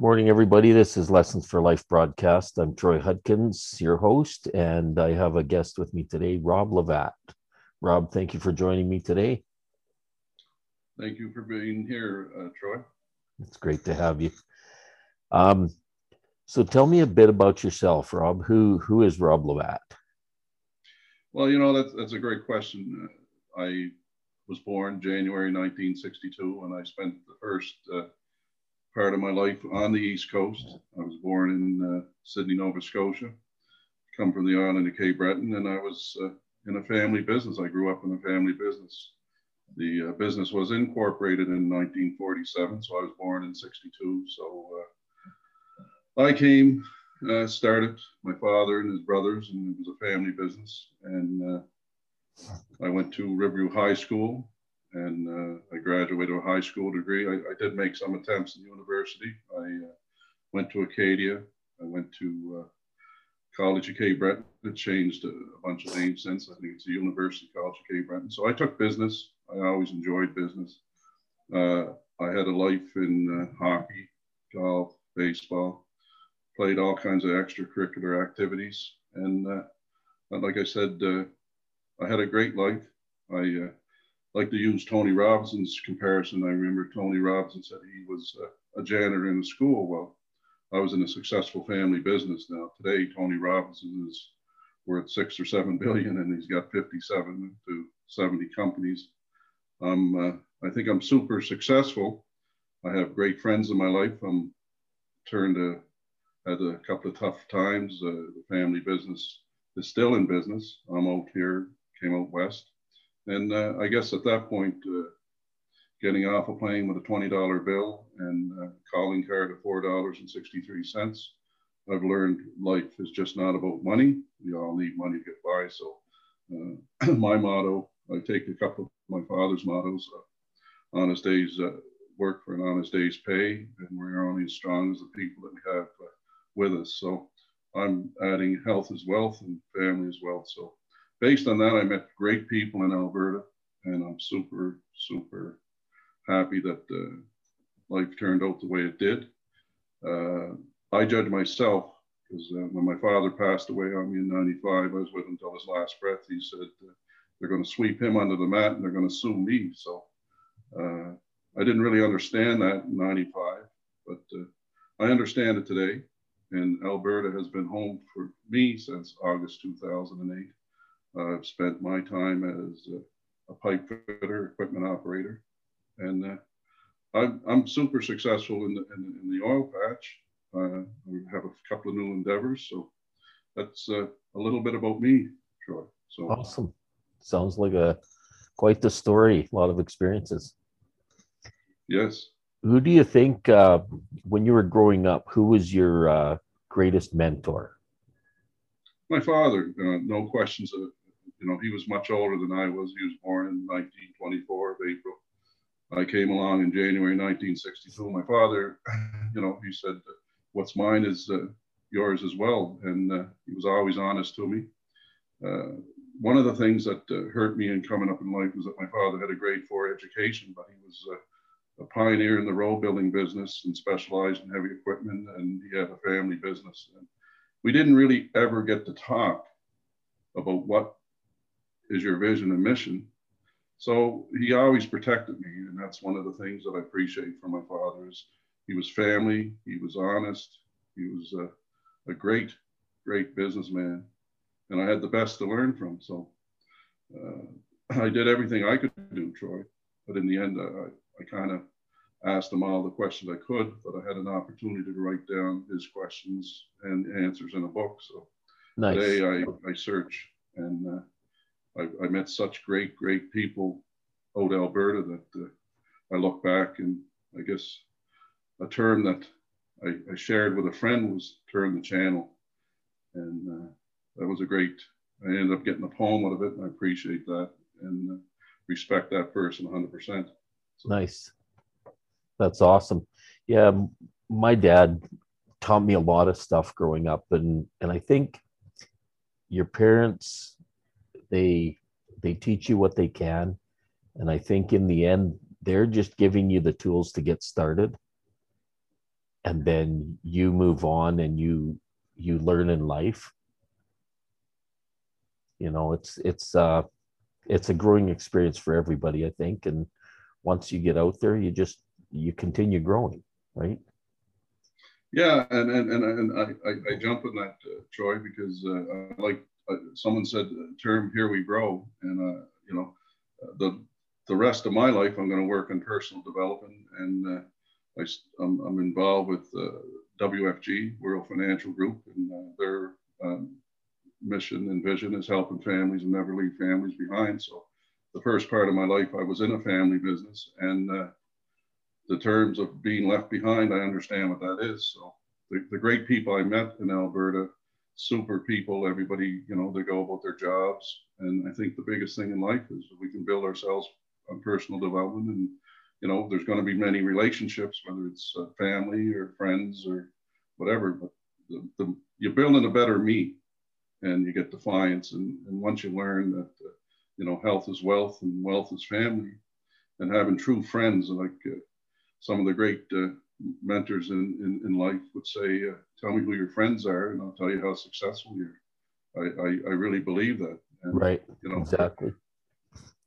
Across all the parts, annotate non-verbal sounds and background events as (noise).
morning, everybody. This is Lessons for Life broadcast. I'm Troy Hudkins, your host, and I have a guest with me today, Rob Lavat. Rob, thank you for joining me today. Thank you for being here, uh, Troy. It's great to have you. Um, so, tell me a bit about yourself, Rob. Who who is Rob Lavat? Well, you know that's that's a great question. Uh, I was born January 1962, and I spent the first uh, part of my life on the East Coast. I was born in uh, Sydney, Nova Scotia, come from the island of Cape Breton, and I was uh, in a family business. I grew up in a family business. The uh, business was incorporated in 1947, so I was born in 62. So uh, I came, uh, started my father and his brothers, and it was a family business. And uh, I went to Riverview High School, and uh, I graduated with a high school degree. I, I, did make some attempts in university. I uh, went to Acadia. I went to uh, College of Cape Breton. It changed a, a, bunch of names since. I think it's the University College of Cape Breton. So I took business. I always enjoyed business. Uh, I had a life in uh, hockey, golf, baseball, played all kinds of extracurricular activities. And uh, like I said, I had a great life. I like to use Tony Robinson's comparison. I remember Tony Robinson said he was a, a janitor in a school. Well, I was in a successful family business. Now today, Tony Robinson is worth six or seven billion, and he's got 57 to 70 companies. Um, uh, I think I'm super successful. I have great friends in my life. I'm turned to had a couple of tough times. Uh, the family business is still in business. I'm out here, came out west. And uh, I guess at that point, uh, getting off a plane with a $20 bill and a calling card of $4.63, I've learned life is just not about money. We all need money to get by. So uh, (clears throat) my motto, I take a couple of my father's mottos, uh, honest days uh, work for an honest day's pay, and we're only as strong as the people that we have uh, with us. So I'm adding health as wealth and family as wealth. So based on that, I met great people in Alberta, and I'm super, super happy that uh, life turned out the way it did. Uh, I judge myself because uh, when my father passed away on me in 95, I was with him until his last breath. He said uh, they're going to sweep him under the mat and they're going to sue me. So uh, I didn't really understand that in 95, but uh, I understand it today. And Alberta has been home for me since August 2008. I've spent my time as a, a pipe fitter, equipment operator, and uh, I'm, I'm super successful in the, in, in the oil patch. Uh, I have a couple of new endeavors, so that's uh, a little bit about me, Troy. So awesome. Sounds like a quite the story. A lot of experiences. Yes. Who do you think, uh, when you were growing up, who was your uh, greatest mentor? My father, uh, no questions you know, he was much older than I was. He was born in 1924 of April. I came along in January 1962. My father, (clears throat) you know, he said, "What's mine is uh, yours as well," and uh, he was always honest to me. Uh, one of the things that uh, hurt me in coming up in life was that my father had a grade four education, but he was uh, a pioneer in the road building business and specialized in heavy equipment, and he had a family business. And we didn't really ever get to talk about what is your vision and mission. So he always protected me, and that's one of the things that I appreciate from my father is he was family, he was honest, he was a, a great, great businessman, and I had the best to learn from. So uh, I did everything I could do, Troy, but in the end, I, I kind of asked him all the questions I could, but I had an opportunity to write down his questions and answers in a book. So nice. today I, I search and uh, I, I met such great, great people out Alberta that uh, I look back and I guess a term that I, I, shared with a friend was turn the channel. And uh, that was a great, I ended up getting a poem out of it and I appreciate that and uh, respect that person 100%. So. Nice. That's awesome. Yeah, my dad taught me a lot of stuff growing up and and I think your parents they they teach you what they can. And i think in the end they're just giving you the tools to get started. And then you move on and you you learn in life. You know it's it's uh it's a growing experience for everybody i think. And once you get out there you just you continue growing right? Yeah and and and, and I, I, I jump in that uh, troy because uh, I like someone said term here we grow and uh, you know uh, the the rest of my life i'm going to work in personal development and uh, I, I'm, I'm involved with wfg world financial group and their um, mission and vision is helping families and never leave families behind. So the first part of my life, I was in a family business and uh, the terms of being left behind, I understand what that is. So the, the great people I met in Alberta, super people, everybody, you know, they go about their jobs. And I think the biggest thing in life is we can build ourselves on personal development and, you know, there's going to be many relationships, whether it's uh, family or friends or whatever, but the, the, you're building a better me and you get defiance. And, and once you learn that, uh, you know, health is wealth and wealth is family, and having true friends, like uh, some of the great uh, mentors in, in, in, life would say, uh, tell me who your friends are, and I'll tell you how successful you are. I, I, I really believe that. And, right. You know, exactly.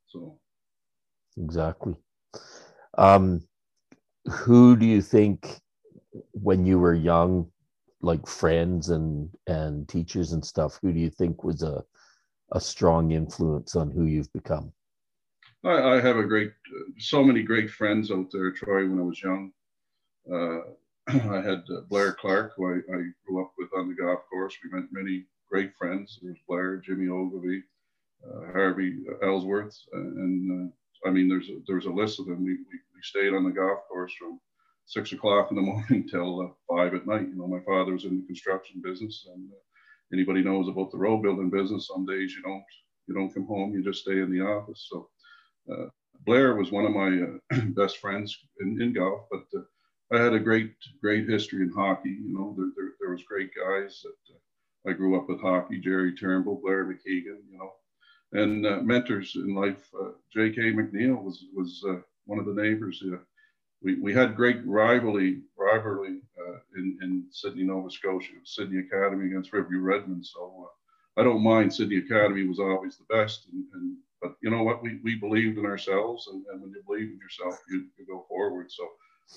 So. Exactly. Um, who do you think, when you were young, like friends and and teachers and stuff who do you think was a a strong influence on who you've become i, I have a great so many great friends out there troy when i was young uh, (clears throat) i had uh, blair clark who I, I, grew up with on the golf course we met many great friends there's blair jimmy ogilvy uh, harvey ellsworth and uh, i mean there's a, there's a list of them we, we, we stayed on the golf course from six o'clock in the (laughs) morning till uh, five at night. You know, my father was in the construction business, and uh, anybody knows about the road building business. Some days you don't you don't come home, you just stay in the office. So Blair was one of my (clears throat) best friends in, in golf, but I had a great great history in hockey. You know, there, there, there was great guys that uh, I grew up with hockey. Jerry Turnbull, Blair McKeegan, you know. And mentors in life, J.K. McNeil was was one of the neighbors we, we had great rivalry rivalry uh, in, in Sydney, Nova Scotia, Sydney Academy against Riverview Redmond. So uh, I don't mind. Sydney Academy was always the best. And, and but you know what? We, we believed in ourselves, and, and when you believe in yourself, you, you go forward. So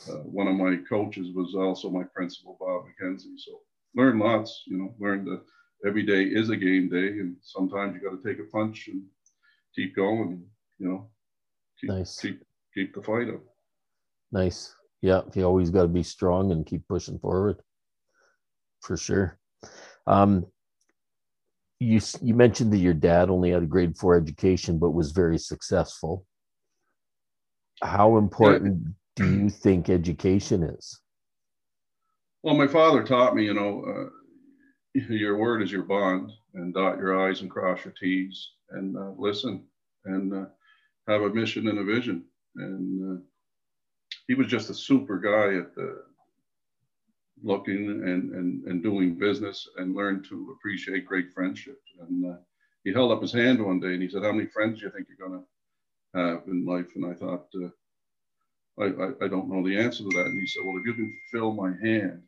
uh, one of my coaches was also my principal, Bob McKenzie. So learn lots. You know, learn that every day is a game day, and sometimes you got to take a punch and keep going. You know, keep, nice. keep keep the fight up. Nice. Yeah, you always got to be strong and keep pushing forward. For sure. Um, you you mentioned that your dad only had a grade four education, but was very successful. How important. Do you think education is? Well, my father taught me, you know, uh, your word is your bond, and dot your I's and cross your T's, and uh, listen, and uh, have a mission and a vision, and uh, he was just a super guy at the looking and, and, and doing business and learned to appreciate great friendship. And uh, he held up his hand one day and he said, how many friends do you think you're going to have in life? And I thought, uh, I, I, I, don't know the answer to that. And he said, well, if you can fill my hand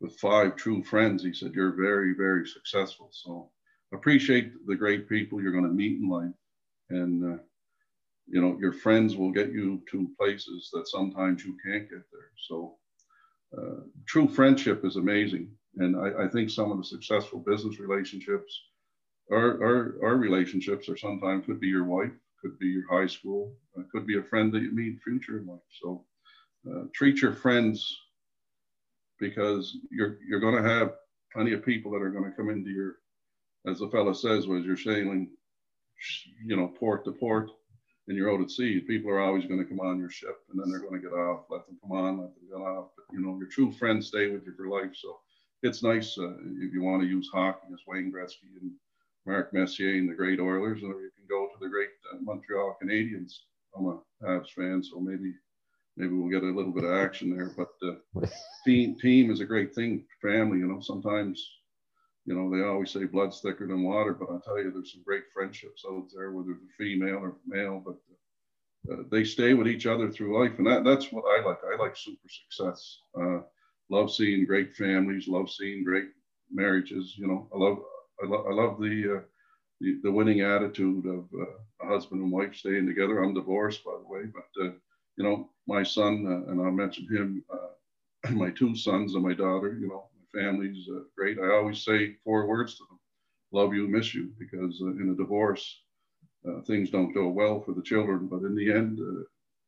with five true friends, he said, you're very, very successful. So appreciate the great people you're going to meet in life. And uh, you know, your friends will get you to places that sometimes you can't get there. So uh, true friendship is amazing. And I, I, think some of the successful business relationships are, are, are relationships or sometimes could be your wife, could be your high school, uh, could be a friend that you meet future in life. So uh, treat your friends because you're, you're going to have plenty of people that are going to come into your, as the fella says, was you're sailing, you know, port to port and you're out at sea, people are always going to come on your ship and then they're going to get off. Let them come on, let them get off. But, you know, your true friends stay with you for life. So it's nice uh, if you want to use hockey as Wayne Gretzky and Mark Messier and the great Oilers, or you can go to the great uh, Montreal Canadiens. I'm a Habs fan, so maybe maybe we'll get a little bit of action there. But uh, (laughs) team team is a great thing. Family, you know, sometimes you know, they always say blood's thicker than water, but I tell you, there's some great friendships out there, whether it's female or male, but uh, they stay with each other through life. And that, that's what I like. I like super success. Uh, love seeing great families, love seeing great marriages. You know, I love I, lo- I love the, uh, the, the winning attitude of uh, a husband and wife staying together. I'm divorced, by the way, but uh, you know, my son uh, and I mentioned him, uh, (clears throat) my two sons and my daughter. You know, my family's uh, great. I always say four words to them: love you, miss you, because in a divorce, things don't go well for the children. But in the end,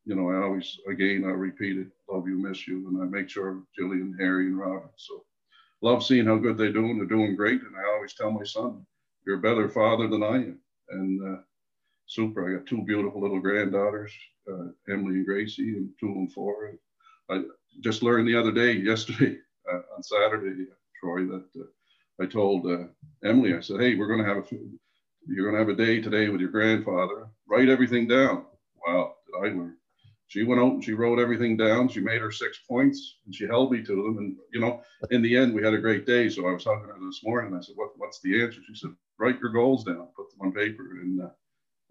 you know, I always, again, I repeat it, love you, miss you. And I make sure Jillian, Harry, and Robin. So love seeing how good they're doing. They're doing great. And I always tell my son, you're a better father than I am. And uh, super. I got two beautiful little granddaughters, uh, Emily and Gracie, and two and four. I just learned the other day, (laughs) yesterday, uh, on Saturday, Troy, that uh, I told uh, Emily, I said, hey, we're going to have a, you're going to have a day today with your grandfather. Write everything down. Wow, did I learn? she went out and she wrote everything down. She made her six points and she held me to them. And, you know, in the end, we had a great day. So I was talking to her this morning. I said, what, what's the answer? She said, write your goals down, put them on paper. And uh,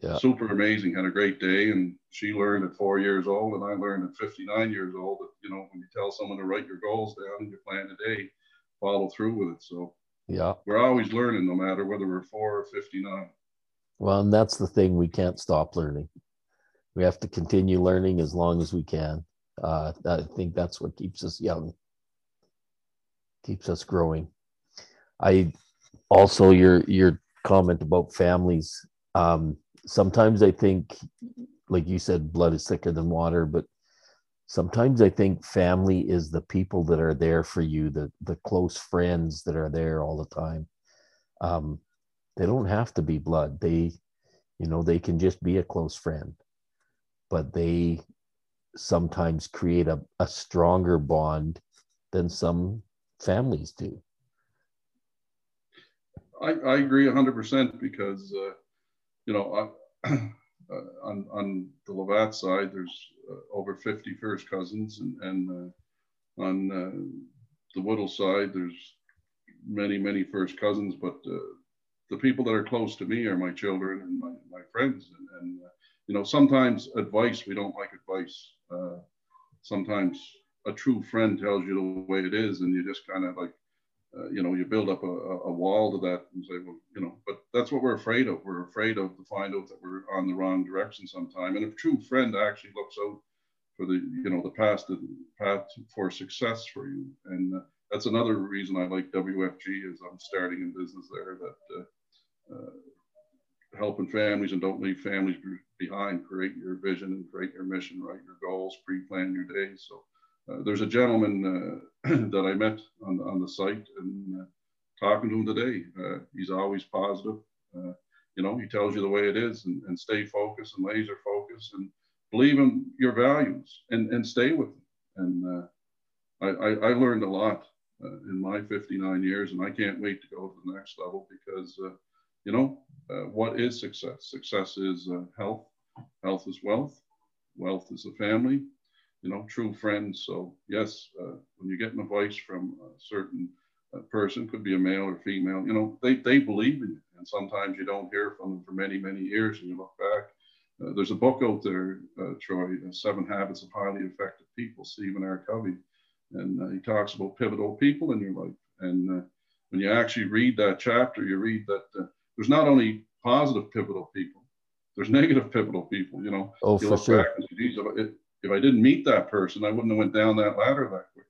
yeah. super amazing. Had a great day. And she learned at four years old and I learned at 59 years old that, you know, when you tell someone to write your goals down and you plan a day, follow through with it. So yeah, we're always learning no matter whether we're four or 59. Well, and that's the thing. We can't stop learning we have to continue learning as long as we can. Uh, I think that's what keeps us young, keeps us growing. I also your your comment about families. Um, sometimes I think, like you said, blood is thicker than water, but sometimes I think family is the people that are there for you, the the close friends that are there all the time. Um, they don't have to be blood. They, you know, they can just be a close friend but they sometimes create a, a stronger bond than some families do. I, I agree 100% because, uh, you know, I, uh, (clears throat) on, on the Lovat side, there's uh, over 50 first cousins, and, and uh, on uh, the Whittle side, there's many, many first cousins, but uh, the people that are close to me are my children and my, my friends. And, and you know, sometimes advice, we don't like advice. Uh, sometimes a true friend tells you the way it is, and you just kind of like, uh, you know, you build up a, a, wall to that and say, well, you know, but that's what we're afraid of. We're afraid of to find out that we're on the wrong direction sometime. And a true friend actually looks out for the, you know, the past path for success for you. And uh, that's another reason I like WFG is I'm starting in business there that uh, uh, helping families and don't leave families behind. Create your vision and create your mission, write your goals, pre-plan your days. So there's a gentleman uh, (clears throat) that I met on the, on the site and uh, talking to him today. Uh, he's always positive. Uh, you know, he tells you the way it is and, and stay focused and laser focused and believe in your values and, and stay with them. And uh, I, I, I, learned a lot in my 59 years and I can't wait to go to the next level because you know, uh, what is success? Success is uh, health. Health is wealth. Wealth is a family. You know, true friends. So yes, uh, when you get an advice from a certain uh, person, could be a male or female. You know, they they believe in you, and sometimes you don't hear from them for many many years, and you look back. Uh, there's a book out there, uh, Troy, Seven Habits of Highly Effective People, Stephen R. Covey, and he talks about pivotal people in your life. And when you actually read that chapter, you read that there's not only positive pivotal people, there's negative pivotal people. You know, oh, you for sure. Back Geez, if I didn't meet that person, I wouldn't have went down that ladder that quick.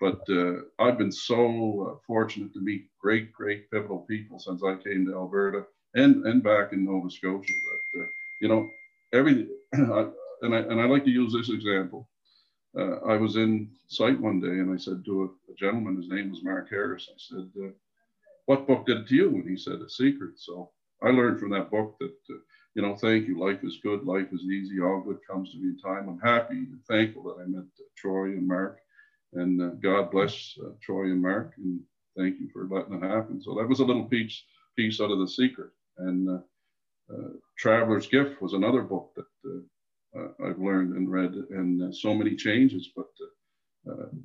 But uh, I've been so uh, fortunate to meet great, great pivotal people since I came to Alberta and and back in Nova Scotia. That uh, you know, every (clears throat) and I and I like to use this example. Uh, I was in site one day and I said to a, a, gentleman, his name was Mark Harris. I said, uh, what book did it to you? And he said, A Secret. So I learned from that book that, uh, you know, thank you. Life is good. Life is easy. All good comes to me in time. I'm happy and thankful that I met uh, Troy and Mark. And uh, God bless uh, Troy and Mark. And thank you for letting it happen. So that was a little piece, piece out of The Secret. And uh, uh, Traveler's Gift was another book that I've learned and read, and so many changes. But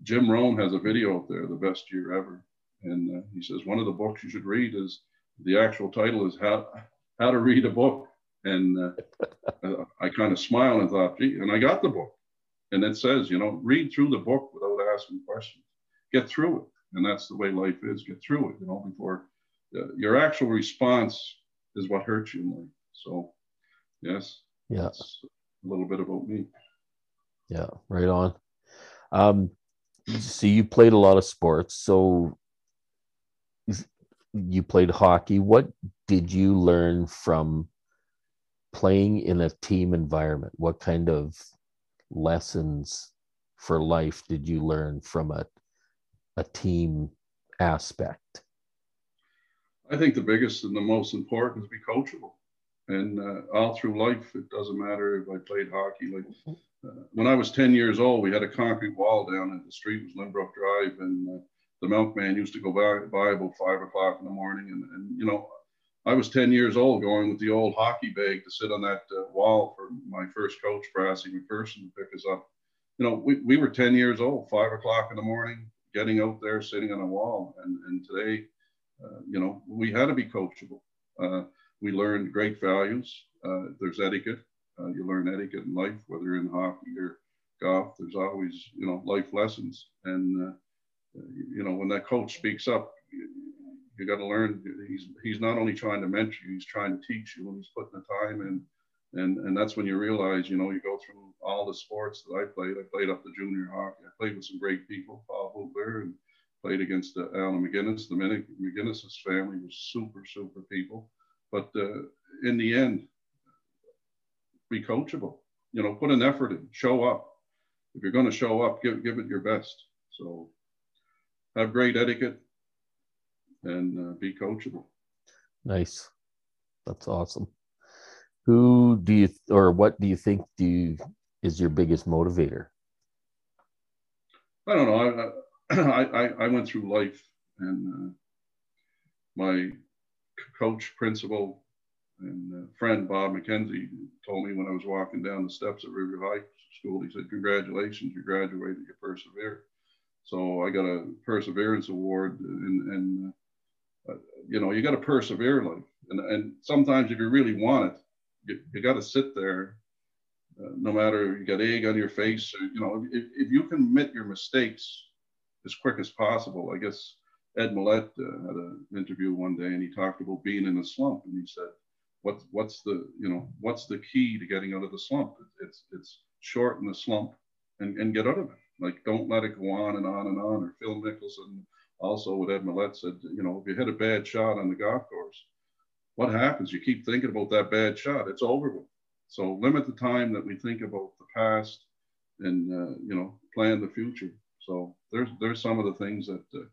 Jim Rohn has a video up there, The Best Year Ever and uh, he says, one of the books you should read is the actual title is How, How to Read a Book. And uh, uh I kind of smiled and thought, gee, and I got the book. And it says, you know, read through the book without asking questions. get through it. And that's the way life is. Get through it, you know, before uh, your actual response is what hurts you in life. So, yes. Yeah. A little bit about me. Yeah, right on. Um, so you played a lot of sports. So you played hockey. What did you learn from playing in a team environment? What kind of lessons for life did you learn from a, a team aspect? I think the biggest and the most important is be coachable. And uh, all through life, it doesn't matter if I played hockey. Like uh, when I was 10 years old, we had a concrete wall down at the street, it was Lynbrook Drive, and uh, the milkman used to go by, by about five o'clock in the morning. And, and, you know, I was 10 years old going with the old hockey bag to sit on that uh, wall for my first coach, Brassy McPherson, to pick us up. You know, we, we were 10 years old, five o'clock in the morning, getting out there, sitting on a wall. And, and today, uh, you know, we had to be coachable. Uh, we learned great values. Uh, there's etiquette. Uh, you learn etiquette in life, whether in hockey or golf. There's always, you know, life lessons. And, uh, you know, when that coach speaks up, you, got to learn. He's he's not only trying to mentor you, he's trying to teach you, and he's putting the time in. And and that's when you realize, you know, you go through all the sports that I played. I played up the junior hockey. I played with some great people, Paul Hubler, and played against uh, Alan McGinnis. The McGinnis's family was super, super people. But uh, in the end, be coachable. You know, put an effort in, show up. If you're going to show up, give give it your best. So have great etiquette and uh, be coachable. Nice. That's awesome. Who do you or what do you think do you, is your biggest motivator? I don't know. I I, (clears throat) I went through life and uh, my coach, principal, and uh, friend Bob McKenzie told me when I was walking down the steps at River High School, he said, "Congratulations, you graduated, you persevered." So I got a perseverance award, and, and uh, you know you got to persevere, like, and, and sometimes if you really want it, you, you got to sit there. Uh, no matter you got egg on your face, or, you know, if, if you can admit your mistakes as quick as possible, I guess Ed Mylett uh, had an interview one day, and he talked about being in a slump, and he said, "What's what's the you know what's the key to getting out of the slump? It's it's shorten the slump and, and get out of it." Like, don't let it go on and on and on. Or Phil Mickelson, also what Ed Mylett said, you know, if you hit a bad shot on the golf course, what happens? You keep thinking about that bad shot. It's over with. So limit the time that we think about the past and, uh, you know, plan the future. So there's, there's some of the things that uh,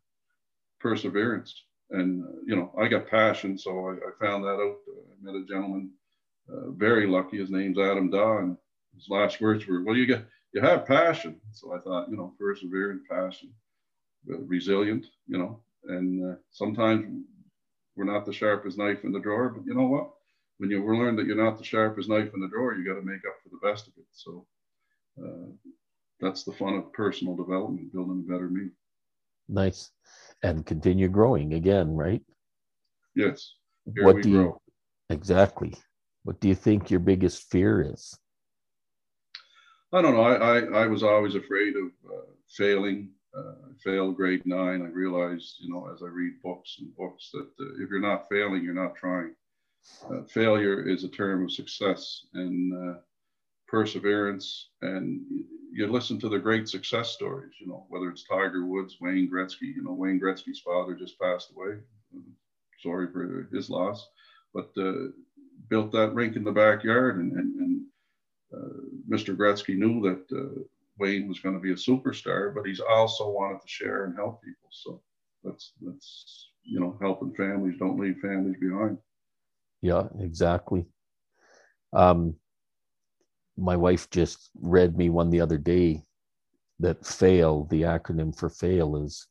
perseverance and, uh, you know, I got passion. So I, I found that out. I met a gentleman, uh, very lucky. His name's Adam Daw. And his last words were, well, you get, you have passion. So I thought, you know, persevering, passion, resilient, you know, and uh, sometimes we're not the sharpest knife in the drawer, but you know what? When you learn that you're not the sharpest knife in the drawer, you got to make up for the best of it. So uh, that's the fun of personal development, building a better me. Nice. And continue growing again, right? Yes. Here what do you exactly? What do you think your biggest fear is? I don't know. I, I, I was always afraid of uh, failing. Uh, I failed grade nine. I realized, you know, as I read books and books, that uh, if you're not failing, you're not trying. Uh, failure is a term of success and uh, perseverance. And you listen to the great success stories, you know, whether it's Tiger Woods, Wayne Gretzky. You know, Wayne Gretzky's father just passed away. Sorry for his loss, but uh, built that rink in the backyard and, and, and uh, Mr. Gretzky knew that Wayne was going to be a superstar, but he's also wanted to share and help people. So that's that's you know helping families. Don't leave families behind. Yeah, exactly. Um, my wife just read me one the other day that fail the acronym for fail is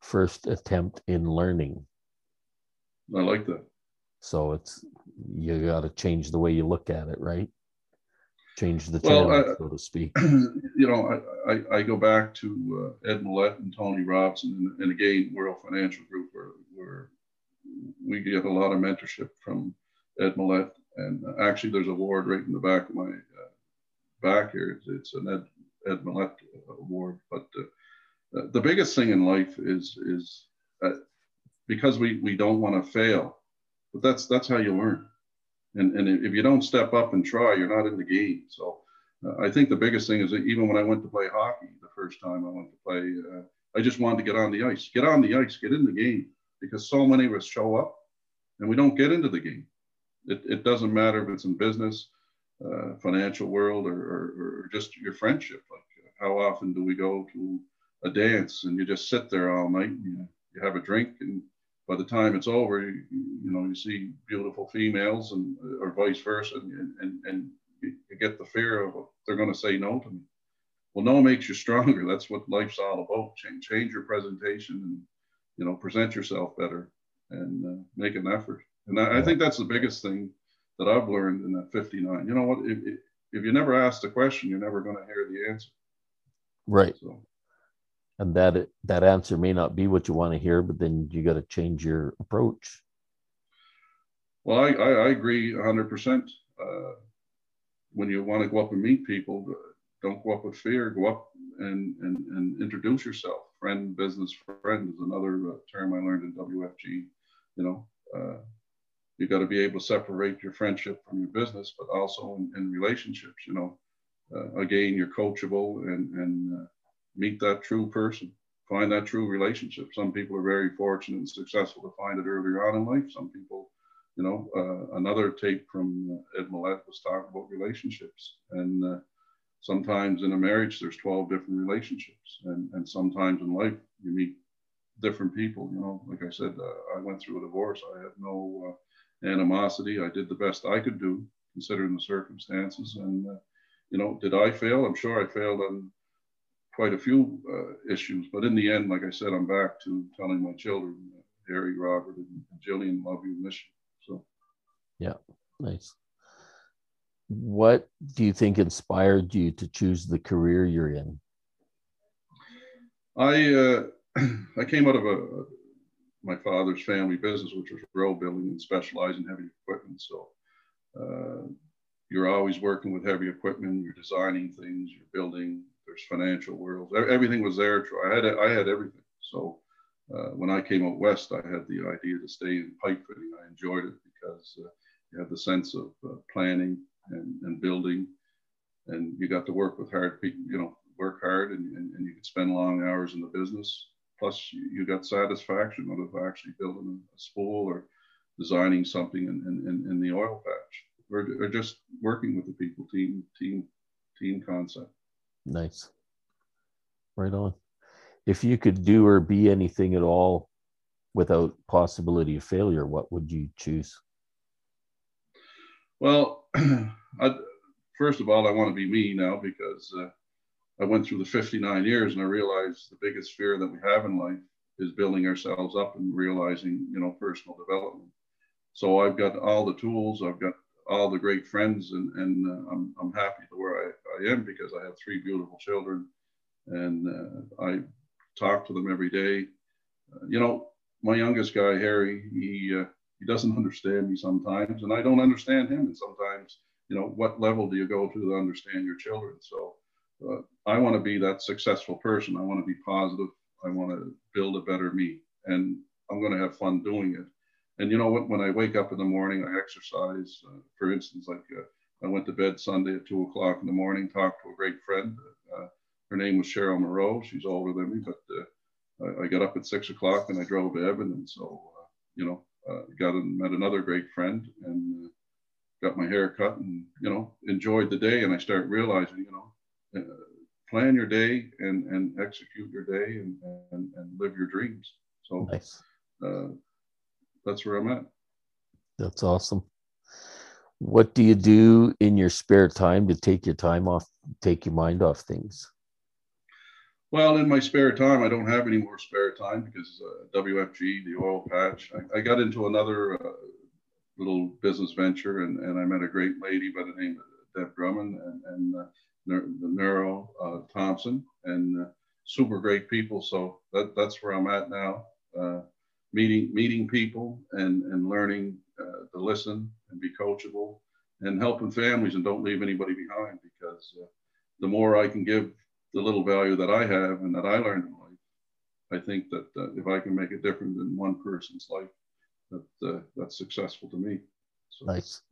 first attempt in learning i like that so it's you got to change the way you look at it right change the well, channel, so to speak. (clears throat) You know, I, I, I go back to uh, Ed Mylett and Tony Robson, and, and, again, World Financial Group, where, where we get a lot of mentorship from Ed Mylett. And uh, actually, there's a award right in the back of my uh, back here. It's, it's an Ed, Ed Mylett award. But uh, uh, the biggest thing in life is is uh, because we we don't want to fail, but that's that's how you learn. And and if you don't step up and try, you're not in the game. So uh, I think the biggest thing is that even when I went to play hockey the first time I went to play, uh, I just wanted to get on the ice, get on the ice, get in the game, because so many of us show up and we don't get into the game. It, it doesn't matter if it's in business, uh, financial world, or, or, or just your friendship. Like how often do we go to a dance and you just sit there all night and you, you have a drink and by the time it's over, you, you know, you see beautiful females and or vice versa, and, and, and you get the fear of they're going to say no to me. Well, no makes you (laughs) stronger. That's what life's all about. Change, change your presentation and, you know, present yourself better and uh, make an effort. And I, I, think that's the biggest thing that I've learned in that 59. You know what? If, if you never ask the question, you're never going to hear the answer. Right. So. And that that answer may not be what you want to hear, but then you got to change your approach. Well, I, I, I agree 100%. Uh, when you want to go up and meet people, don't go up with fear. Go up and, and, and introduce yourself. Friend, business friend is another uh, term I learned in WFG. You know, uh, you got to be able to separate your friendship from your business, but also in, in relationships. You know, uh, again, you're coachable and and uh, meet that true person, find that true relationship. Some people are very fortunate and successful to find it earlier on in life. Some people, you know, uh, another tape from Ed Mylett was talking about relationships and. Uh, sometimes in a marriage there's 12 different relationships and, and sometimes in life you meet different people you know like i said uh, i went through a divorce i had no uh, animosity. I did the best I could do considering the circumstances. And, uh, you know, did I fail? I'm sure I failed on quite a few uh, issues. But in the end, like I said, I'm back to telling my children, uh, Harry, Robert, and Jillian, love you, miss you. So, yeah, nice. What do you think inspired you to choose the career you're in? I uh, (clears throat) I came out of a, my father's family business, which was road building and specialized in heavy equipment. So uh, you're always working with heavy equipment. You're designing things. You're building. There's financial worlds. Everything was there. I had I had everything. So uh, when I came out west, I had the idea to stay in pipe fitting. I enjoyed it because uh, you had the sense of uh, planning and, and building, and you got to work with hard people. You know, work hard, and, and, and you could spend long hours in the business plus you got satisfaction out of actually building a spool or designing something in, in, in the oil patch or, or just working with the people team team team concept nice. Right on. If you could do or be anything at all without possibility of failure what would you choose? Well (clears throat) I, first of all i want to be me now because uh, I went through the 59 years and I realized the biggest fear that we have in life is building ourselves up and realizing, you know, personal development. So I've got all the tools, I've got all the great friends, and, and uh, I'm, I'm happy to where I, I am because I have three beautiful children and uh, I talk to them every day. Uh, you know, my youngest guy, Harry, he, uh, he doesn't understand me sometimes, and I don't understand him. And sometimes, you know, what level do you go to to understand your children? So uh, I want to be that successful person. I want to be positive. I want to build a better me, and I'm going to have fun doing it. And you know what? When I wake up in the morning, I exercise. Uh, for instance, like uh, I went to bed Sunday at two o'clock in the morning, talked to a great friend. Uh, her name was Cheryl Moreau. She's older than me, but uh, I, I, got up at six o'clock and I drove to Evan, and so uh, you know, got and met another great friend and got my hair cut and you know enjoyed the day. And I start realizing, you know uh, plan your day and, and execute your day and, and, and live your dreams. So nice. Uh, that's where I'm at. That's awesome. What do you do in your spare time to take your time off, take your mind off things? Well, in my spare time, I don't have any more spare time because uh, WFG, the oil patch, I, I got into another uh, little business venture and, and I met a great lady by the name of Deb Drummond and, and uh, the Neuro uh, Thompson, and uh, super great people. So that, that's where I'm at now. Meeting meeting people and and learning uh, to listen and be coachable and helping families and don't leave anybody behind because uh, the more I can give the little value that I have and that I learned in life, I think that uh, if I can make a difference in one person's life, that uh, that's successful to me. So. Nice.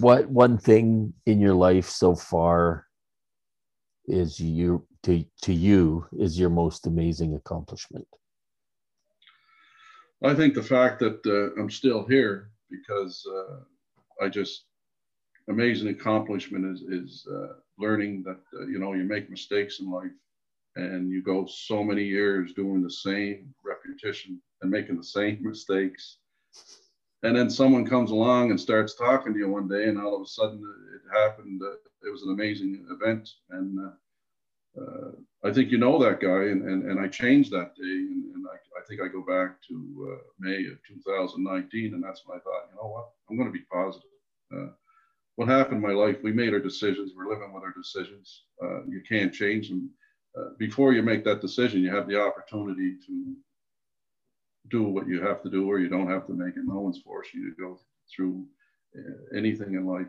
What one thing in your life so far is you to to you is your most amazing accomplishment? I think the fact that uh, I'm still here because uh, I just amazing accomplishment is is uh, learning that uh, you know you make mistakes in life and you go so many years doing the same repetition and making the same (laughs) mistakes. And then someone comes along and starts talking to you one day and all of a sudden it happened uh, it was an amazing event and uh, uh, i think you know that guy and, and, and i changed that day and, and I, I, think i go back to uh, may of 2019 and that's when i thought you know what i'm going to be positive uh, what happened in my life we made our decisions we're living with our decisions uh, you can't change them before you make that decision you have the opportunity to do what you have to do or you don't have to make it. No one's forcing you to go through uh, anything in life.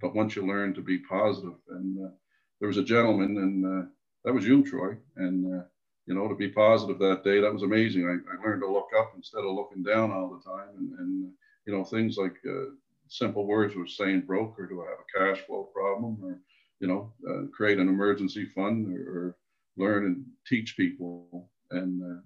But once you learn to be positive, and uh, there was a gentleman, and uh, that was you, Troy, and uh, you know to be positive that day, that was amazing. I, I, learned to look up instead of looking down all the time, and, and you know things like uh, simple words were saying broke, or do I have a cash flow problem, or you know uh, create an emergency fund, or, or learn and teach people and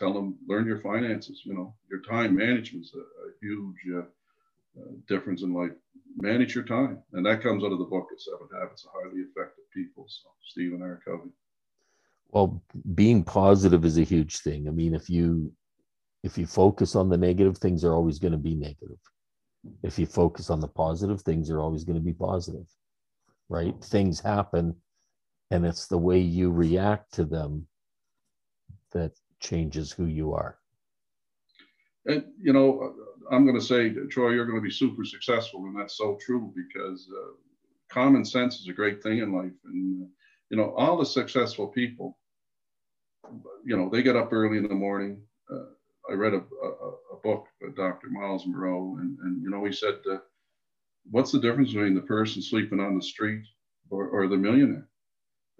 tell them learn your finances. You know, your time management is a, a huge uh, uh, difference in life. Manage your time, and that comes out of the book of Seven Habits of Highly Effective People. So Stephen R. Covey. Well, being positive is a huge thing. I mean, if you if you focus on the negative, things are always going to be negative. If you focus on the positive, things are always going to be positive. Right? Things happen, and it's the way you react to them that changes who you are. And, you know, I'm going to say, Troy, you're going to be super successful. And that's so true because uh, common sense is a great thing in life. And, uh, you know, all the successful people, you know, they get up early in the morning. Uh, I read a, a, a book by Dr. Myles Munroe, and, and, you know, he said, uh, what's the difference between the person sleeping on the street or, or the millionaire?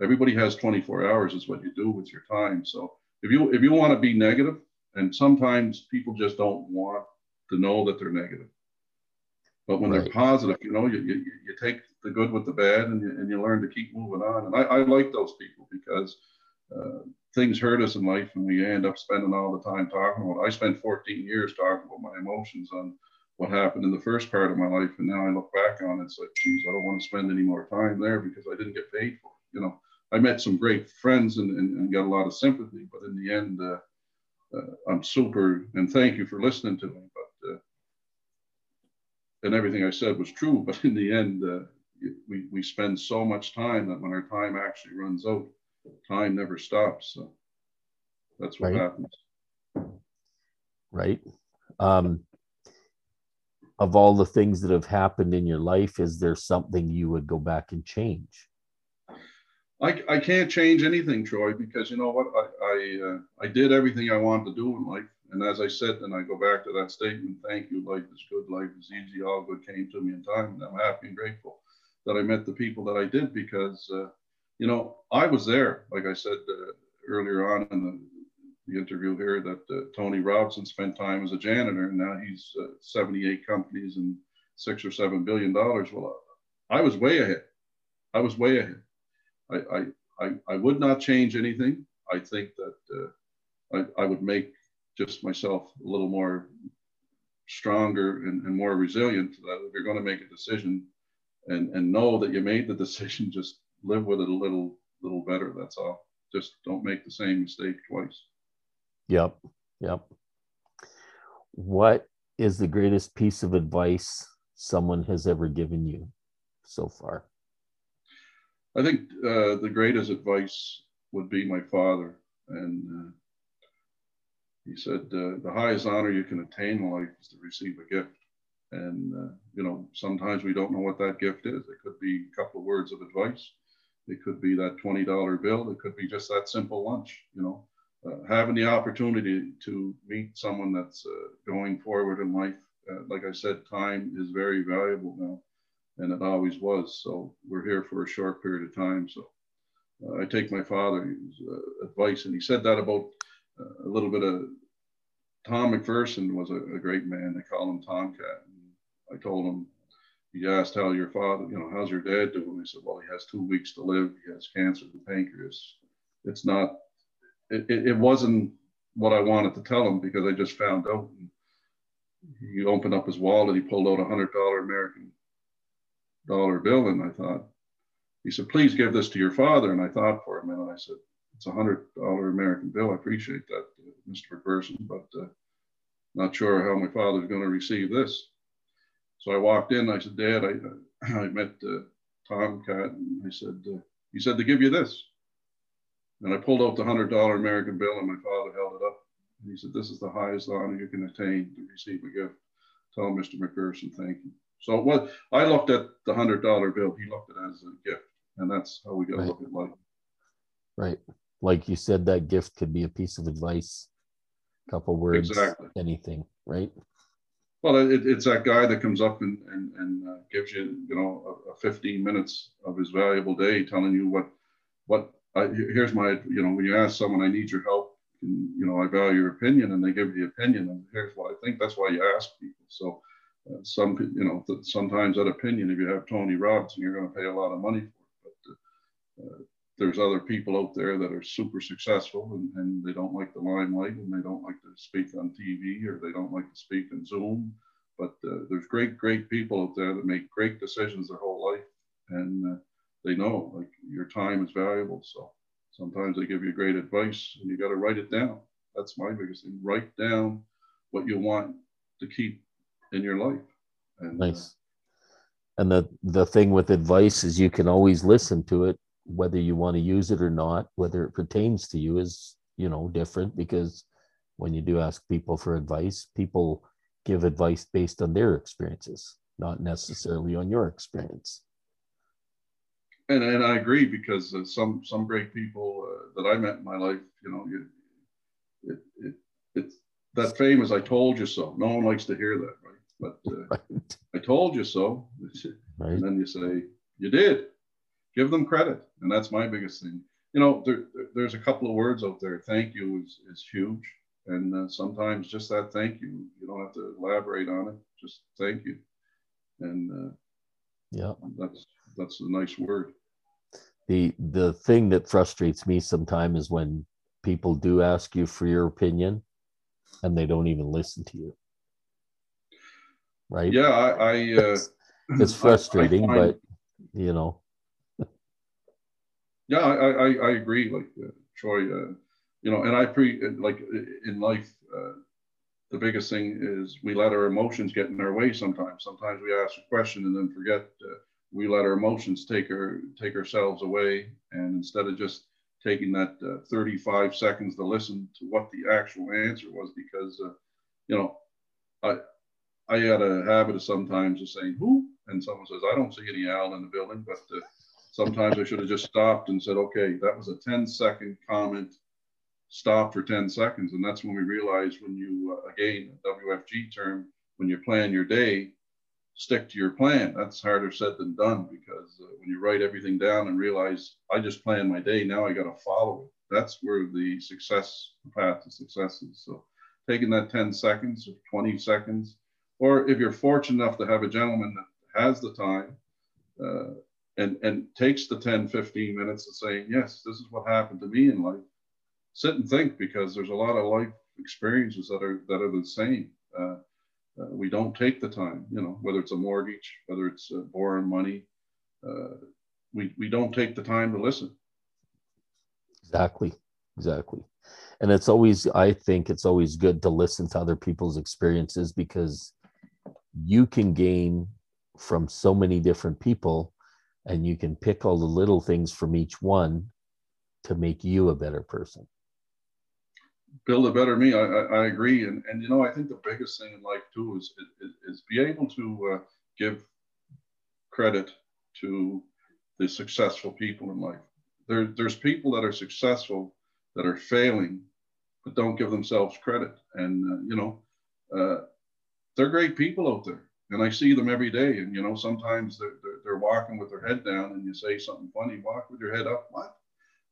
Everybody has 24 hours, is what you do with your time. So, if you if you want to be negative, and sometimes people just don't want to know that they're negative. But when right. they're positive, you know, you, you, you take the good with the bad and you, and you learn to keep moving on. And I, I like those people because uh, things hurt us in life and we end up spending all the time talking about it. I spent 14 years talking about my emotions on what happened in the first part of my life. And now I look back on it, it's like, geez, I don't want to spend any more time there because I didn't get paid for it, you know. I met some great friends and, and, and got a lot of sympathy, but in the end, uh, uh, I'm super and thank you for listening to me. But uh, and everything I said was true, (laughs) but in the end, uh, we we spend so much time that when our time actually runs out, time never stops. So that's what right. happens. Right. Um, of all the things that have happened in your life, is there something you would go back and change? I, I can't change anything, Troy, because you know what? I I, uh, I did everything I wanted to do in life, and as I said, and I go back to that statement: "Thank you, life is good, life is easy, all good came to me in time." And I'm happy and grateful that I met the people that I did because, uh, you know, I was there. Like I said uh, earlier on in the, the interview here, that uh, Tony Robinson spent time as a janitor, and now he's uh, 78 companies and six or seven billion dollars. Well, I was way ahead. I was way ahead I, I, I, would not change anything. I think that uh, I, I would make just myself a little more stronger and, and more resilient that if you're going to make a decision and, and know that you made the (laughs) decision, just live with it a little, little better. That's all. Just don't make the same mistake twice. Yep. Yep. What is the greatest piece of advice someone has ever given you so far? I think uh, the greatest advice would be my father. And uh, he said, uh, the highest honor you can attain in life is to receive a gift. And, uh, you know, sometimes we don't know what that gift is. It could be a couple of words of advice. It could be that $20 bill. It could be just that simple lunch, you know. Uh, having the opportunity to meet someone that's uh, going forward in life, like I said, time is very valuable now and it always was. So we're here for a short period of time. So uh, I take my father's uh, advice, and he said that about uh, a little bit of Tom McPherson was a, a, great man. They call him Tomcat. I told him, he asked how your father, you know, how's your dad doing? I said, well, he has two weeks to live. He has cancer of the pancreas. It's not, it, it, wasn't what I wanted to tell him because I just found out. He opened up his wallet. He pulled out a hundred dollar American dollar bill, and I thought, he said, please give this to your father. And I thought for a minute, I said, it's a hundred dollar American bill. I appreciate that, uh, Mr. McPherson, but uh, not sure how my father's going to receive this. So I walked in. I said, Dad, I, (clears throat) I met uh, Tomcat, and I said, uh, he said to give you this. And I pulled out the hundred dollar American bill, and my father held it up. And he said, "This is the highest honor you can attain to receive a gift." Tell Mr. McPherson thank you. So what I looked at the hundred dollar bill, he looked at it as a gift, and that's how we got to right. look at life. Right, like you said, that gift could be a piece of advice, a couple words, exactly. anything, right? Well, it, it's that guy that comes up and and, and uh, gives you, you know, a, a 15 minutes of his valuable day, telling you what what I, here's my, you know, when you ask someone, I need your help, and, you know, I value your opinion, and they give you the opinion, and here's what I think. That's why you ask people. So, uh, some, you know, th- sometimes that opinion, if you have Tony Robinson, you're going to pay a lot of money for it. But uh, there's other people out there that are super successful, and, and they don't like the limelight, and they don't like to speak on TV, or they don't like to speak in Zoom. But uh, there's great, great people out there that make great decisions their whole life, and uh, they know like your time is valuable. So sometimes they give you great advice and you got to write it down. That's my biggest thing. Write down what you want to keep in your life. And, uh, nice. Uh, and the the thing with advice is you can always listen to it, whether you want to use it or not. Whether it pertains to you is you know different because when you do ask people for advice, people give advice based on their experiences, not necessarily on your experience and and I agree because uh, some some great people uh, that I met in my life, you know, you, it, it it's that famous "I told you so." No one likes to hear that, right? But uh, (laughs) right. I told you so, (laughs) right. and then you say you did. Give them credit, and that's my biggest thing. You know, there, there's a couple of words out there. Thank you is is huge, and uh, sometimes just that thank you. You don't have to elaborate on it. Just thank you, and uh, yeah, that's that's a nice word the the thing that frustrates me sometimes is when people do ask you for your opinion and they don't even listen to you right yeah i, I uh, it's, frustrating I, find, but you know yeah i i, I agree like uh, troy uh, you know and i pre like in life uh, the biggest thing is we let our emotions get in our way sometimes. Sometimes we ask a question and then forget uh, we let our emotions take our take ourselves away, and instead of just taking that uh, 35 seconds to listen to what the actual answer was, because uh, you know, I I had a habit of sometimes of saying who, and someone says I don't see any owl in the building, but sometimes I should have just stopped and said, okay, that was a 10 second comment. Stop for 10 seconds, and that's when we realized when you uh, again WFG term when you plan your day stick to your plan. That's harder said than done because uh, when you write everything down and realize I just planned my day, now I got to follow it. That's where the success the path to success is. So taking that 10 seconds or 20 seconds, or if you're fortunate enough to have a gentleman that has the time uh, and, and takes the 10, 15 minutes of saying, yes, this is what happened to me in life. Sit and think because there's a lot of life experiences that are that are the same. Uh, uh, we don't take the time, you know, whether it's a mortgage, whether it's uh, borrowing money, uh, we, we don't take the time to listen. Exactly. Exactly. And it's always, I think it's always good to listen to other people's experiences because you can gain from so many different people and you can pick all the little things from each one to make you a better person build a better me. I, I, I, agree, and and you know I think the biggest thing in life too is is, is be able to uh, give credit to the successful people in life. There, there's people that are successful that are failing, but don't give themselves credit. And uh, you know, uh, they're great people out there, and I see them every day. And you know, sometimes they're, walking with their head down, and you say something funny, walk with your head up. What?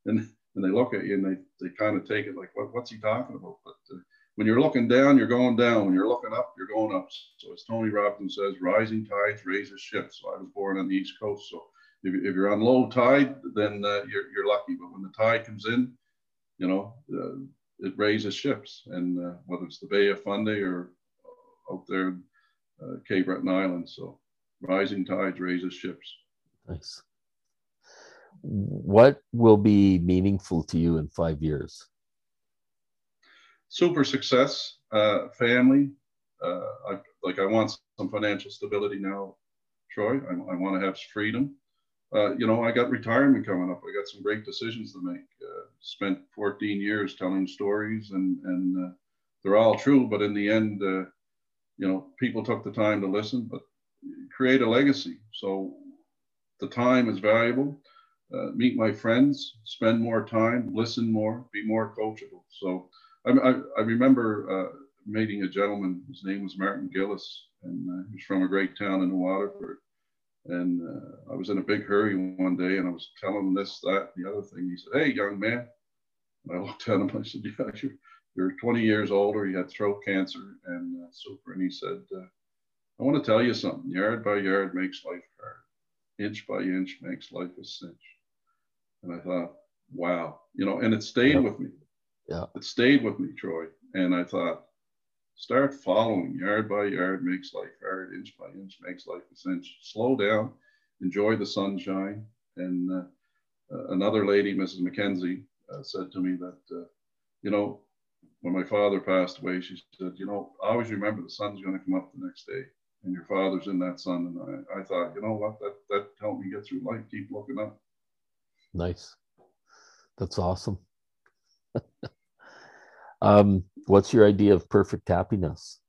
and and they look at you and they, they kind of take it like, what, what's he talking about? But uh, when you're looking down, you're going down. When you're looking up, you're going up. So as Tony Robbins says, rising tides raise raises ships. So I was born on the East Coast. So if, if you're on low tide, then uh, you're, you're lucky. But when the tide comes in, you know, uh, it raises ships. And uh, whether it's the Bay of Fundy or out there in uh, Cape Breton Island. So rising tides raises ships. Nice. What will be meaningful to you in five years? super success, uh, family. Uh, I, like I want some financial stability now, Troy. I, I want to have freedom. Uh, you know, I got retirement coming up. I got some great decisions to make. Uh, spent 14 years telling stories, and and uh, they're all true. But in the end, uh, you know, people took the time to listen. But create a legacy. So the time is valuable. Uh, meet my friends, spend more time, listen more, be more coachable. So I, I, I remember uh, meeting a gentleman. His name was Martin Gillis, and uh, he was from a great town in Waterford. And uh, I was in a big hurry one day, and I was telling him this, that, and the other thing. He said, "Hey, young man." And I (laughs) looked at him. I said, "Yeah, you're, you're 20 years older. You had throat cancer and uh, super." And he said, uh, "I want to tell you something. Yard by yard makes life hard. Inch by inch makes life a cinch." And I thought, "Wow," you know, and it stayed yeah. with me yeah. It stayed with me, Troy. And I thought, start following yard by yard makes life hard, inch by inch makes life a cinch. Slow down, enjoy the sunshine. And uh, uh, another lady, Mrs. McKenzie, uh, said to me that, uh, you know, when my father passed away, she said, you know, I always remember the sun's going to come up the next day and your father's in that sun. And I, I thought, you know what, that, that helped me get through life. Keep looking up. Nice. That's awesome. (laughs) Um, what's your idea of perfect happiness?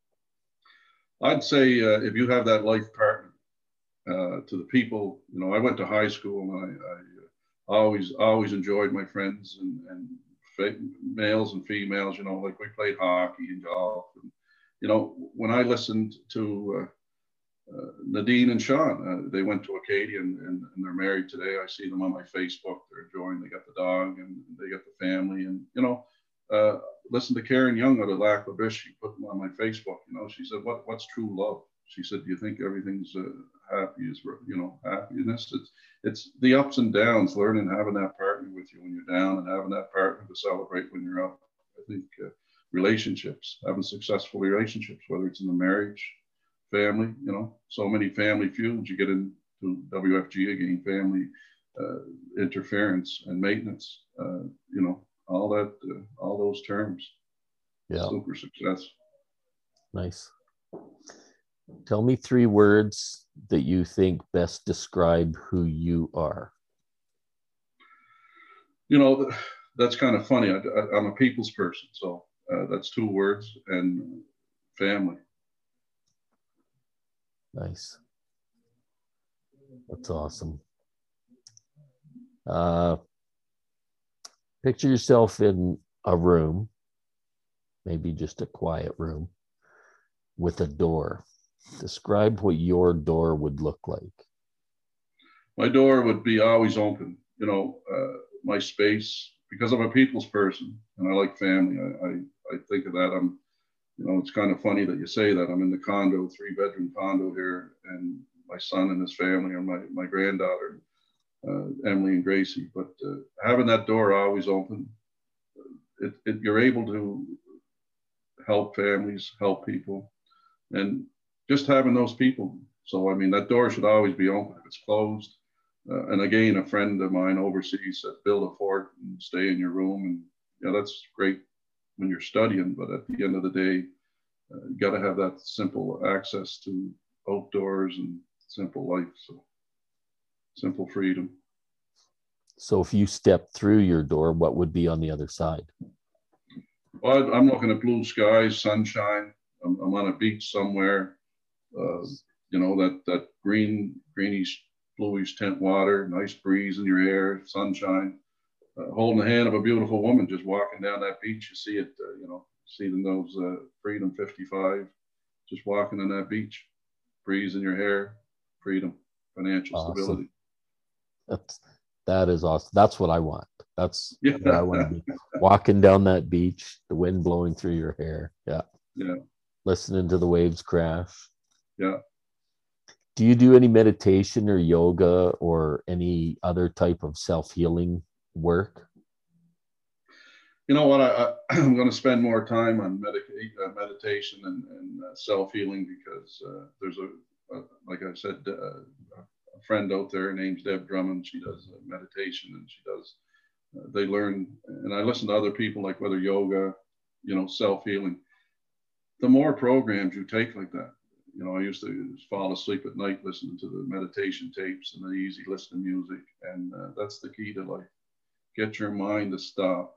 I'd say uh, if you have that life partner, uh, to the people, you know, I went to high school and I, I uh, always always enjoyed my friends and, and males and females. You know, like we played hockey and golf. And, you know, when I listened to uh, uh, Nadine and Sean, uh, they went to Acadia and, and, and, they're married today. I see them on my Facebook. They're enjoying. They got the dog and they got the family. And you know, uh, listen to Karen Young out of Lac La Biche. She put them on my Facebook. You know, she said, "What what's true love?" She said, "Do you think everything's uh, happy is you know happiness? It's it's the ups and downs. Learning having that partner with you when you're down, and having that partner to celebrate when you're up. I think uh, relationships, having successful relationships, whether it's in the marriage, family. You know, so many family feuds. You get into WFG again, family uh, interference and maintenance. Uh, you know, all that, uh, all those terms. Yeah. Super success. Nice. Tell me three words that you think best describe who you are. You know, that's kind of funny. I, am a people's person, so uh, that's two words and family. Nice. That's awesome. Uh, Picture yourself in a room, maybe just a quiet room, with a door. Describe what your door would look like. My door would be always open. You know, uh, my space, because I'm a people's person and I like family. I, I, I think of that. I'm, you know, it's kind of funny that you say that. I'm in the condo, three bedroom condo here, and my son and his family and my, my granddaughter uh, Emily and Gracie. But uh, having that door always open, it, it, you're able to help families, help people, and just having those people. So I mean, that door should always be open. If it's closed, uh, and again, a friend of mine overseas said, build a fort and stay in your room, and yeah, that's great when you're studying. But at the end of the day, uh, you got to have that simple access to outdoors and simple life. So simple freedom. So if you step through your door, what would be on the other side? Well, I'm looking at blue skies, sunshine. I'm, I'm on a beach somewhere. Uh, you know that that green, greenish, bluish tint water, nice breeze in your hair, sunshine. Uh, holding the hand of a beautiful woman just walking down that beach. You see it, uh, you know, seeing those uh, Freedom 55, just walking on that beach, breeze in your hair, freedom, financial awesome. stability. That's that is awesome. That's what I want. That's (laughs) Yeah. what I want to be walking down that beach, the wind blowing through your hair. Yeah. Yeah. Listening to the waves crash. Yeah. Do you do any meditation or yoga or any other type of self healing work? You know what? I, (clears throat) I'm going to spend more time on medica- uh, meditation and, and uh, self healing because uh, there's a, a, like I said, uh, a friend out there named Deb Drummond. She does uh, meditation and she does, uh, they learn, and I listen to other people like whether yoga, you know, self healing. The more programs you take like that, you know, I used to fall asleep at night listening to the meditation tapes and the easy listening music. And uh, that's the key to life. Get your mind to stop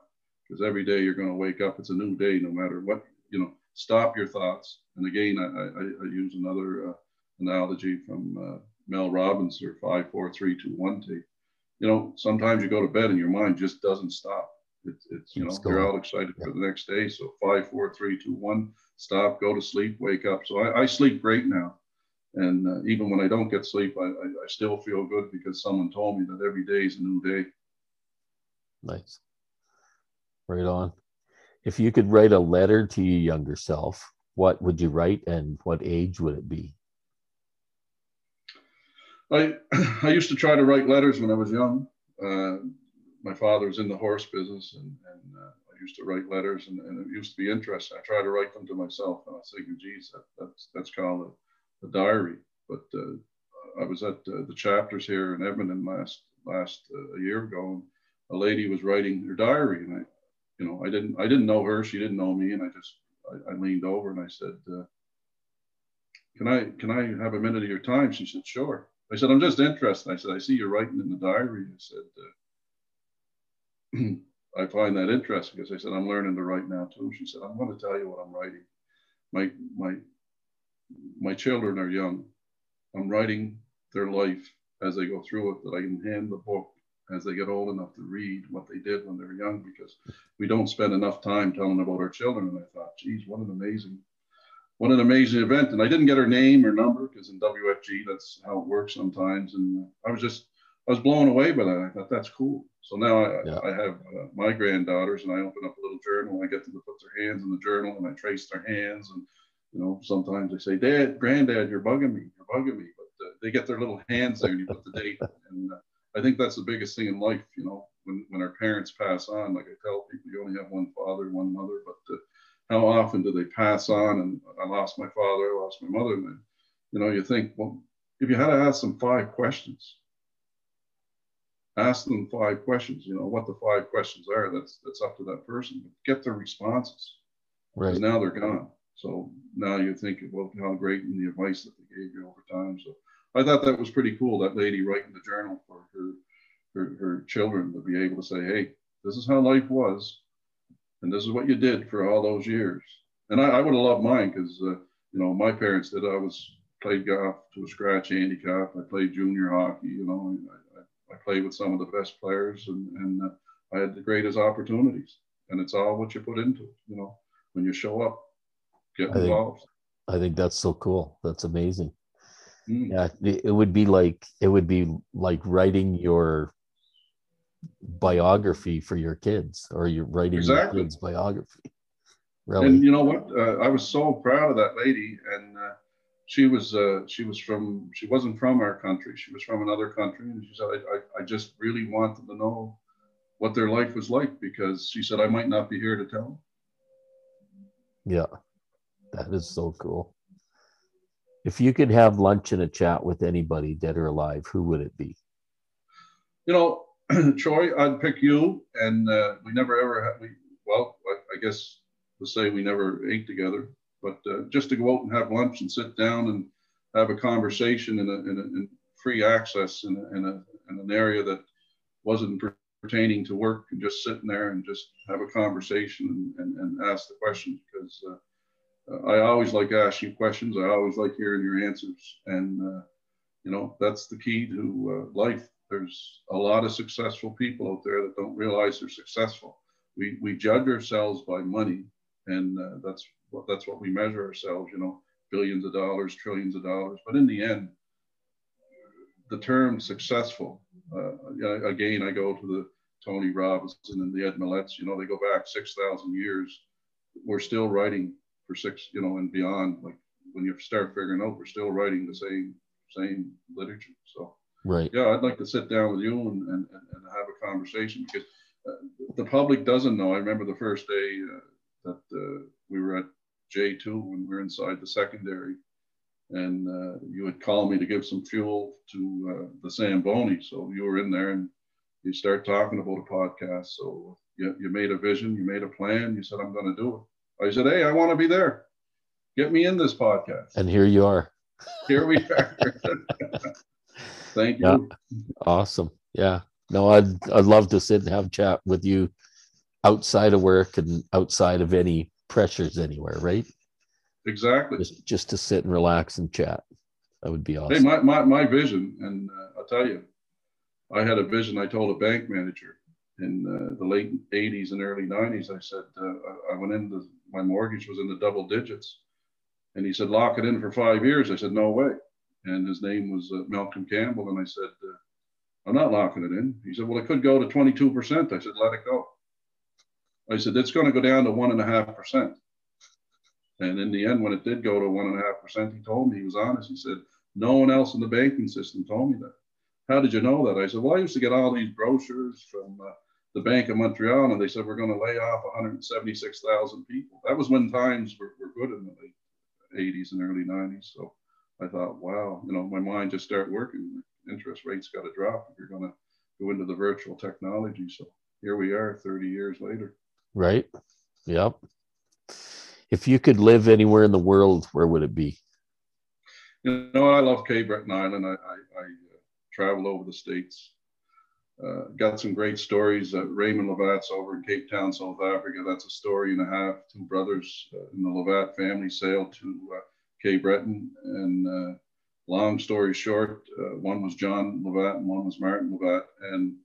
because every day you're going to wake up. It's a new day, no matter what, you know, stop your thoughts. And again, I, I, I use another uh, analogy from uh, Mel Robbins or five, four, three, two, one tape. You know, sometimes you go to bed and your mind just doesn't stop. It's, it's you know, you're all excited for the next day. So five, four, three, two, one, stop, go to sleep, wake up. So I, I sleep great now. And uh, even when I don't get sleep, I, I, I still feel good because someone told me that every day is a new day. Nice. Right on. If you could write a letter to your younger self, what would you write and what age would it be? I (clears throat) I used to try to write letters when I was young. Uh, my father was in the horse business, and, and uh, I used to write letters, and, and it used to be interesting. I tried to write them to myself, and I was thinking, geez, that, that's that's called a, a diary. But uh, I was at uh, the chapters here in Edmonton last last uh, a year ago, a lady was writing her diary, and I, you know, I didn't I didn't know her, she didn't know me, and I just I, I leaned over and I said, uh, "Can I can I have a minute of your time?" She said, "Sure." I said, I'm just interested. I said, I see you're writing in the diary. I said, uh, (clears throat) I find that interesting because I said, I'm learning to write now too. She said, I'm going to tell you what I'm writing. My, my, my children are young. I'm writing their life as they go through it, that I can hand the book as they get old enough to read what they did when they were young because we don't spend enough time telling about our children. And I thought, geez, what an amazing what an amazing event. And I didn't get her name or number because in WFG, that's how it works sometimes. And I was just, I was blown away by that. I thought that's cool. So now I, Yeah. I have uh, my granddaughters and I open up a little journal. And I get them to put their hands in the journal and I trace their hands. And, you know, sometimes they say, Dad, Granddad, you're bugging me. You're bugging me. But uh, they get their little hands there and you put the date. And uh, I think that's the biggest thing in life, you know, when, when our parents pass on, like I tell people, you only have one father, one mother, but uh, how often do they pass on? And I lost my father, I lost my mother. And you know, you think, well, if you had to ask them five questions, ask them five questions, you know, what the five questions are, that's that's up to that person. But get their responses. Right. now they're gone. So now you think about how great and the advice that they gave you over time. So I thought that was pretty cool. That lady writing the journal for her her, her children to be able to say, hey, this is how life was and this is what you did for all those years. And I, I would have loved mine because uh, you know my parents did. I was played golf to a scratch handicap. I played junior hockey. You know, I, I, I played with some of the best players, and, and uh, I had the greatest opportunities. And it's all what you put into it. You know, when you show up, get I think- involved. I think that's so cool. That's amazing. Mm. Yeah, it would be like it would be like writing your biography for your kids, or you're writing Exactly. your kids' biography. Really, And you know what? Uh, I was so proud of that lady, and uh, she was uh, she was from she wasn't from our country. She was from another country, and she said, I, I, I just really wanted to know what their life was like because she said I might not be here to tell. them." yeah, that is so cool. If you could have lunch and a chat with anybody, dead or alive, who would it be? You know, (clears throat) Troy, I'd pick you, and uh, we never ever had we well, I, I guess to say we never ate together, but uh, just to go out and have lunch and sit down and have a conversation in, a, in, a, in free access in, a, in, a, in an area that wasn't pertaining to work and just sitting there and just have a conversation and, and, and ask the questions because uh, I always like asking questions. I always like hearing your answers. And, uh, you know, that's the key to uh, life. There's a lot of successful people out there that don't realize they're successful. We, we judge ourselves by money and uh, that's what that's what we measure ourselves you know billions of dollars trillions of dollars but in the end the term successful uh, again, I go to the Tony Robinson and the Ed Mylett's, you know, they go back 6,000 years. We're still writing for six, you know, and beyond. Like when you start figuring out, we're still writing the same, same literature. So, right. Yeah, I'd like to sit down with you and, and, and have a conversation because uh, the public doesn't know. I remember the first day uh, that uh, we were at J2 when we were inside the secondary and uh, you had called me to give some fuel to uh, the Zamboni. So you were in there and you start talking about a podcast. So you, you made a vision, you made a plan. You said, I'm going to do it. I said, Hey, I want to be there. Get me in this podcast. And here you are. (laughs) Here we are. (laughs) Thank you. Yeah. Awesome. Yeah. No, I'd I'd love to sit and have chat with you outside of work and outside of any pressures anywhere, right? Exactly. Just, just to sit and relax and chat. That would be awesome. Hey, my, my, my vision, and uh, I'll tell you, I had a vision. I told a bank manager in uh, the late 80s and early 90s. I said, uh, I went into my mortgage was in the double digits. And he said, lock it in for five years. I said, no way. And his name was uh, Malcolm Campbell. And I said, uh, I'm not locking it in. He said, well, it could go to 22%. I said, let it go. I said, it's going to go down to one and a half percent. And in the end, when it did go to one and a half percent, he told me he was honest. He said, No one else in the banking system told me that. How did you know that? I said, Well, I used to get all these brochures from uh, the Bank of Montreal, and they said we're going to lay off 176,000 people. That was when times were, were good in the late 80s and early 90s. So I thought, wow, you know, my mind just started working. Interest rates got to drop if you're going to go into the virtual technology. So here we are 30 years later. Right. Yep. If you could live anywhere in the world, where would it be? You know, I love Cape Breton Island. I, I, I uh, travel over the states. Uh, got some great stories. Uh, Raymond Levat's over in Cape Town, South Africa. That's a story and a half. Two brothers uh, in the Levat family sailed to uh, Cape Breton. And uh, long story short, one was John Levat and one was Martin Levat. And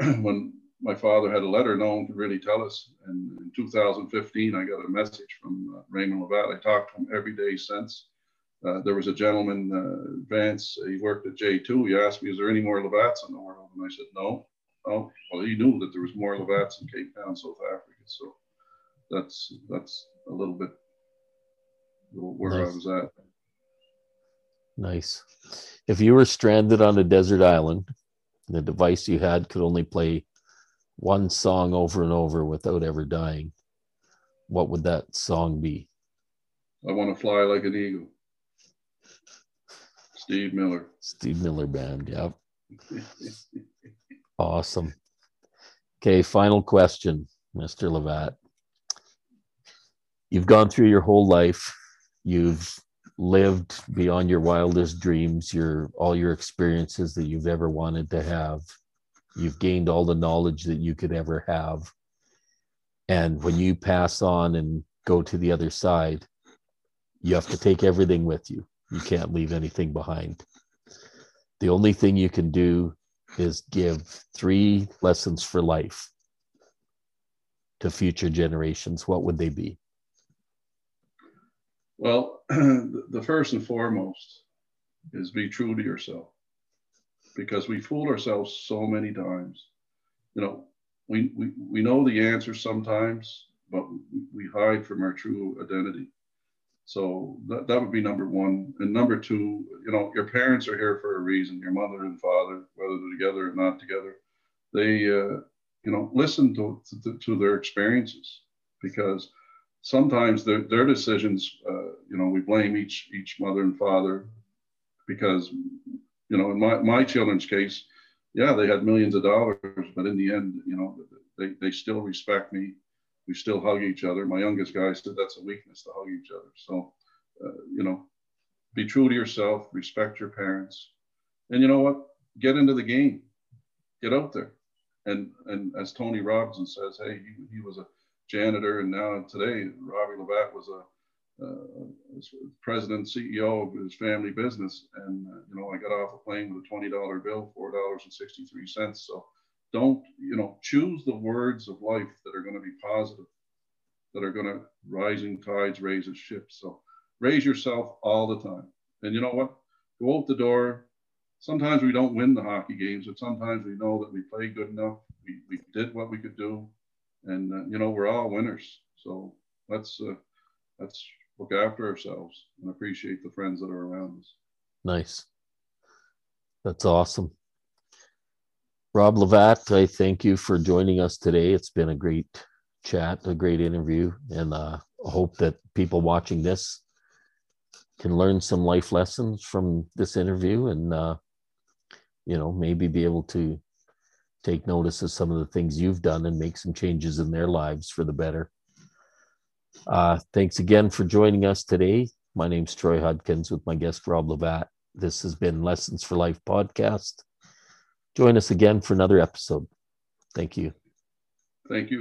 (clears throat) when my father had a letter no one could really tell us. And in 2015, I got a message from uh, Raymond Levat. I talked to him every day since. Uh, there was a gentleman, uh, Vance, he worked at J2. He asked me, Is there any more Levats in the world? And I said, No. Oh, well, he knew that there was more Levats in Cape Town, South Africa. So that's that's a little bit where nice. I was at. Nice. If you were stranded on a desert island, the device you had could only play one song over and over without ever dying, what would that song be? I want to fly like an eagle. Steve Miller. Steve Miller Band. Yep. (laughs) awesome. Okay, final question, Mr. Levat. You've gone through your whole life. You've lived beyond your wildest dreams, your all your experiences that you've ever wanted to have. You've gained all the knowledge that you could ever have. And when you pass on and go to the other side, you have to take everything with you. You can't leave anything behind. The only thing you can do is give three lessons for life to future generations. What would they be? Well, (clears throat) the first and foremost is be true to yourself because we fool ourselves so many times. You know, we, we, we know the answer sometimes, but we hide from our true identity. So that, that would be number one. And number two, you know, your parents are here for a reason, your mother and father, whether they're together or not together. They, uh, you know, listen to, to, to, their experiences because sometimes their, their decisions, uh, you know, we blame each, each mother and father because you know, in my, my children's case, yeah, they had millions of dollars, but in the end, you know, they, they still respect me. We still hug each other. My youngest guy said that's a weakness to hug each other. So, uh, you know, be true to yourself, respect your parents. And you know what? Get into the game, get out there. And, and as Tony Robinson says, hey, he, he was a janitor, and now today, Robbie Levat was a uh, president, CEO of his family business. And, uh, you know, I got off a plane with a $20 bill, $4.63. So don't, you know, choose the words of life that are going to be positive, that are going to rising tides raises ships. So raise yourself all the time. And you know what? Go out the door, sometimes we don't win the hockey games, but sometimes we know that we played good enough. We, we did what we could do, and uh, you know we're all winners. So let's uh, let's look after ourselves and appreciate the friends that are around us. Nice. That's awesome. Rob Levat, I thank you for joining us today. It's been a great chat, a great interview, and uh, I hope that people watching this can learn some life lessons from this interview and, uh, you know, maybe be able to take notice of some of the things you've done and make some changes in their lives for the better. Uh, thanks again for joining us today. My name's Troy Hudkins with my guest Rob Levat. This has been Lessons for Life podcast. Join us again for another episode. Thank you. Thank you.